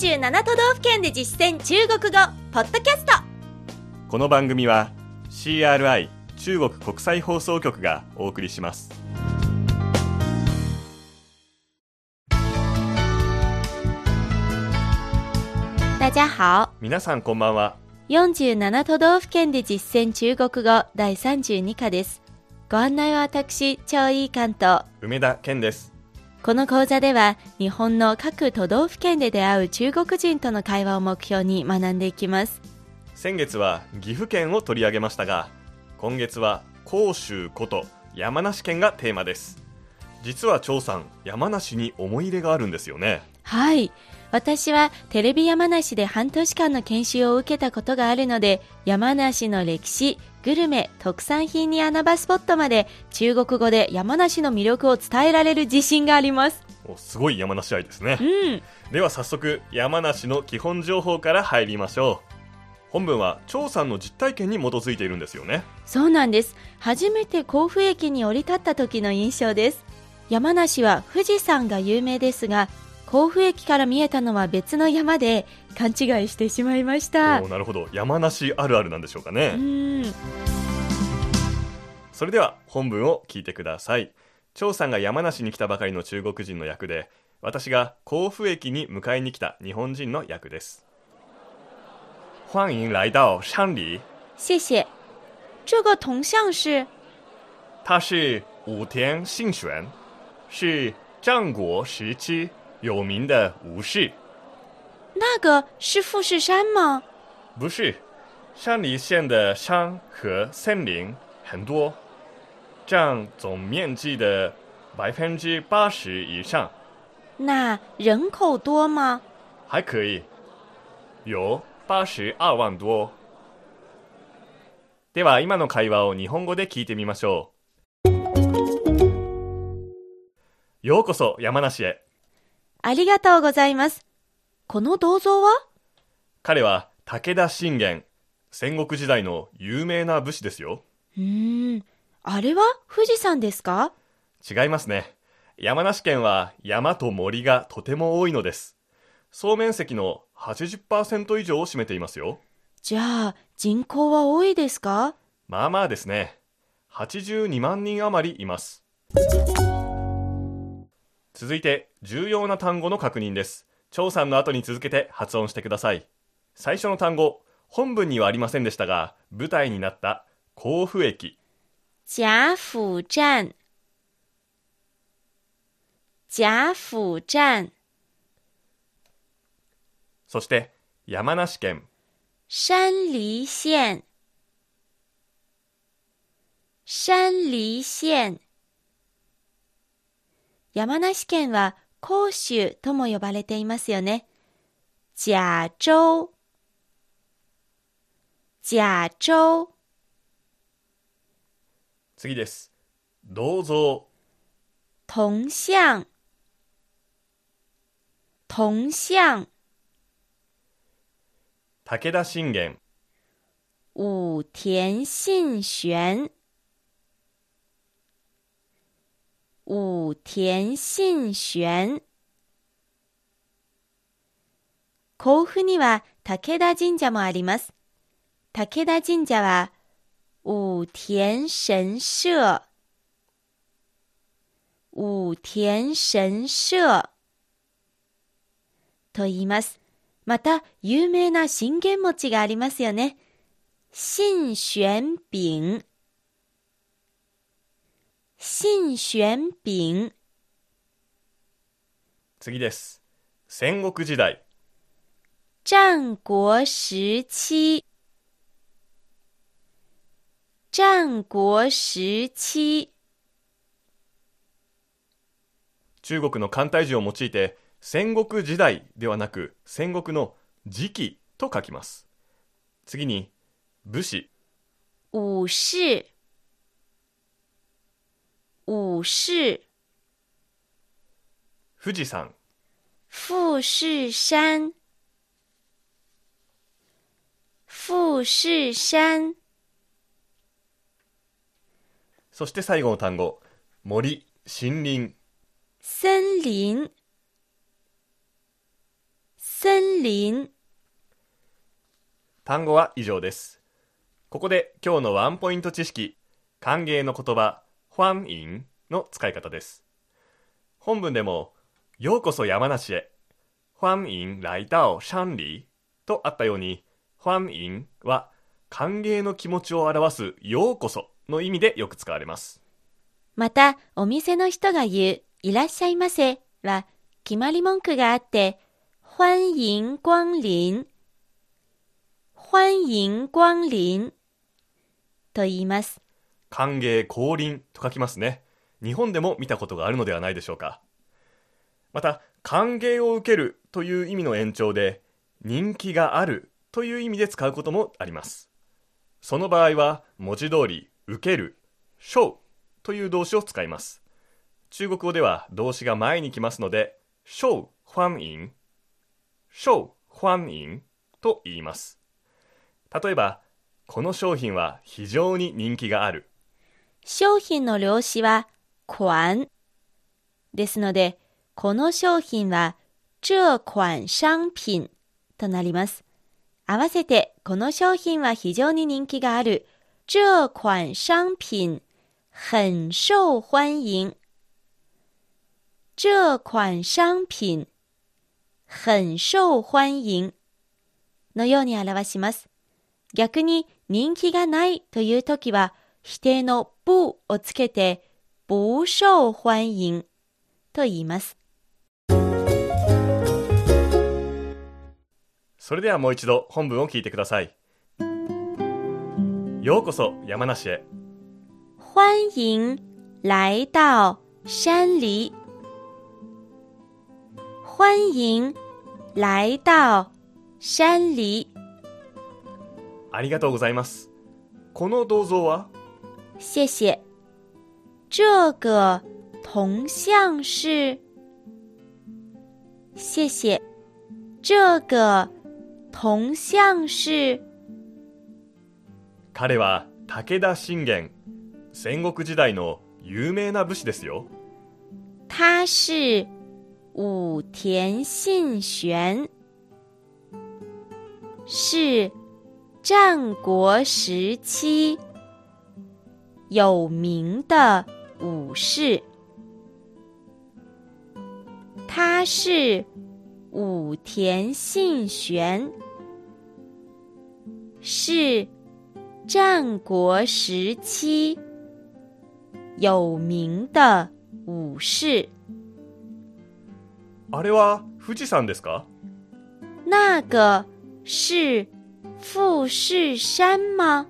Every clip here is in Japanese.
47都道府県で実践中国語ポッドキャスト。この番組は CRI 中国国際放送局がお送りします。大家好。皆さんこんばんは。47都道府県で実践中国語第32課です。ご案内は私張井関と。梅田健ですこの講座では日本の各都道府県で出会う中国人との会話を目標に学んでいきます。先月は岐阜県を取り上げましたが今月は甲州こと山梨県がテーマです。実は張さん山梨に思い入れがあるんですよね。はい。私はテレビ山梨で半年間の研修を受けたことがあるので山梨の歴史グルメ特産品に穴場スポットまで中国語で山梨の魅力を伝えられる自信があります。おすごい山梨愛ですね。うん。では早速山梨の基本情報から入りましょう。本文は張さんの実体験に基づいているんですよね。そうなんです。初めて甲府駅に降り立った時の印象です。山梨は富士山が有名ですが甲府駅から見えたのは別の山で勘違いしてしまいました。おなるほど。山梨あるあるなんでしょうかね、うん。それでは本文を聞いてください。張さんが山梨に来たばかりの中国人の役で私が甲府駅に迎えに来た日本人の役です。欢迎来到山里。谢谢。这个铜像是？它是武田信玄是战国时期有名的武士那个是富士山吗？不是山梨县的山和森林很多占总面积的百分之八十以上那人口多吗？还可以，有八十二万多。では今の会話を日本語で聞いてみましょう。ようこそ山梨へ。ありがとうございますこの銅像は？彼は武田信玄、戦国時代の有名な武士ですよ。うーんあれは富士山ですか？違いますね。山梨県は山と森がとても多いのです。総面積の80%以上を占めていますよ。じゃあ人口は多いですか？まあまあですね。82万人余りいます。続いて、重要な単語の確認です。張さんの後に続けて発音してください。最初の単語、本文にはありませんでしたが、舞台になった甲府駅。贾府站。贾府站。そして、山梨県、山梨县。山梨县。山梨県は甲州とも呼ばれていますよね。甲州。甲州。次です。銅像、铜像。铜像。武田信玄、武田信玄武田信玄甲府には武田神社もあります。武田神社は武田神社武田神社と言います。また、有名な信玄餅がありますよね。信玄餅信玄餅次です。戦国時代、战国时期。战国时期。中国の簡体字を用いて戦国時代ではなく戦国の時期と書きます。次に武士。武士武士富士山。富士山。富士山。そして最後の単語。森森林。森林。森林。単語は以上です。ここで今日のワンポイント知識、歓迎の言葉、欢迎の使い方です。本文でも、ようこそ山梨へ、欢迎来到山里とあったように、欢迎は歓迎の気持ちを表すようこその意味でよく使われます。また、お店の人が言う、いらっしゃいませは、決まり文句があって、欢迎光臨、欢迎光臨と言います。歓迎降臨と書きますね。日本でも見たことがあるのではないでしょうか。また、歓迎を受けるという意味の延長で、人気があるという意味で使うこともあります。その場合は、文字通り、受ける、show という動詞を使います。中国語では動詞が前に来ますので、show 欢迎、show 欢迎と言います。例えば、この商品は非常に人気がある。商品の量子は、款。ですので、この商品は、这款商品となります。合わせて、この商品は非常に人気がある。这款商品很受欢迎。这款商品很受欢迎のように表します。逆に人気がないというときは否定の不をつけて不受欢迎と言います。それではもう一度本文を聞いてください。ようこそ山梨へ。欢迎来到山里。欢迎来到山里。ありがとうございます。この銅像は？谢谢。这个铜像是。谢谢。这个铜像是。彼は武田信玄。戦国時代の有名な武士ですよ。他是武田信玄，是战国时期有名的武士。他是武田信玄，是战国时期有名的武士。あれは富士山ですか？那个是富士山吗？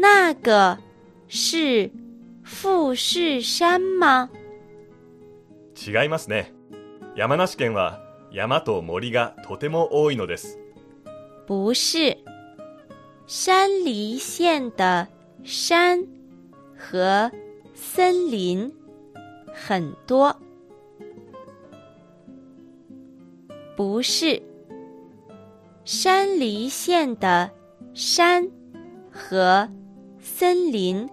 那个是富士山吗？違いますね。山梨県は山と森がとても多いのです。不是，山梨县的山和森林很多。不是，山梨县的山和森林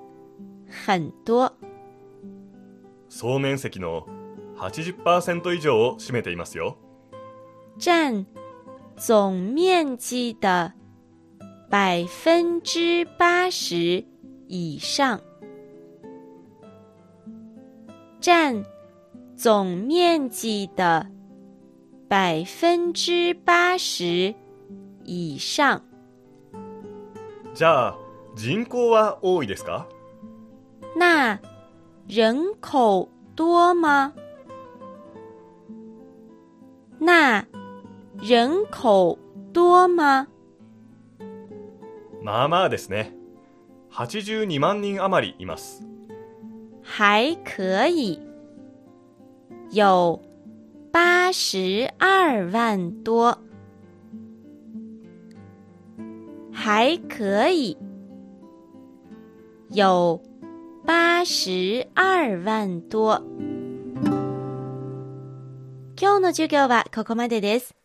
很多。総面積の80%以上を占めていますよ。占总面积的百分之八十以上。占总面积的百分之八十以上。じゃあ、人口は多いですか？那人口多吗？那人口多吗？まあまあですね。82万人余りいます。还可以，有八十二万多，还可以，有八十二万多。今日の授業はここまでです。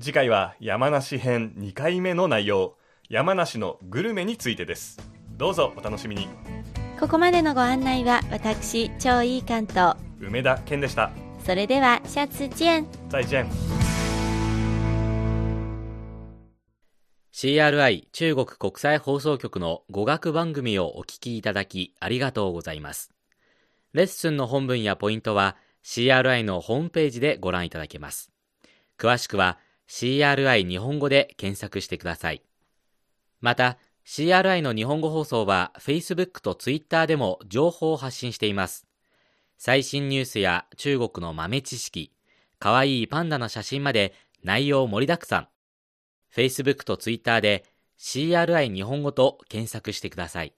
次回は山梨編2回目の内容、山梨のグルメについてです。どうぞお楽しみに。ここまでのご案内は私、超いい関東。梅田健でした。それでは下次见再见 CRI 中国国際放送局の語学番組をお聞きいただきありがとうございます。レッスンの本文やポイントは CRI のホームページでご覧いただけます。詳しくは CRI 日本語で検索してください。また、CRI の日本語放送は Facebook と Twitter でも情報を発信しています。最新ニュースや中国の豆知識、かわいいパンダの写真まで内容盛りだくさん。Facebook と Twitter で CRI 日本語と検索してください。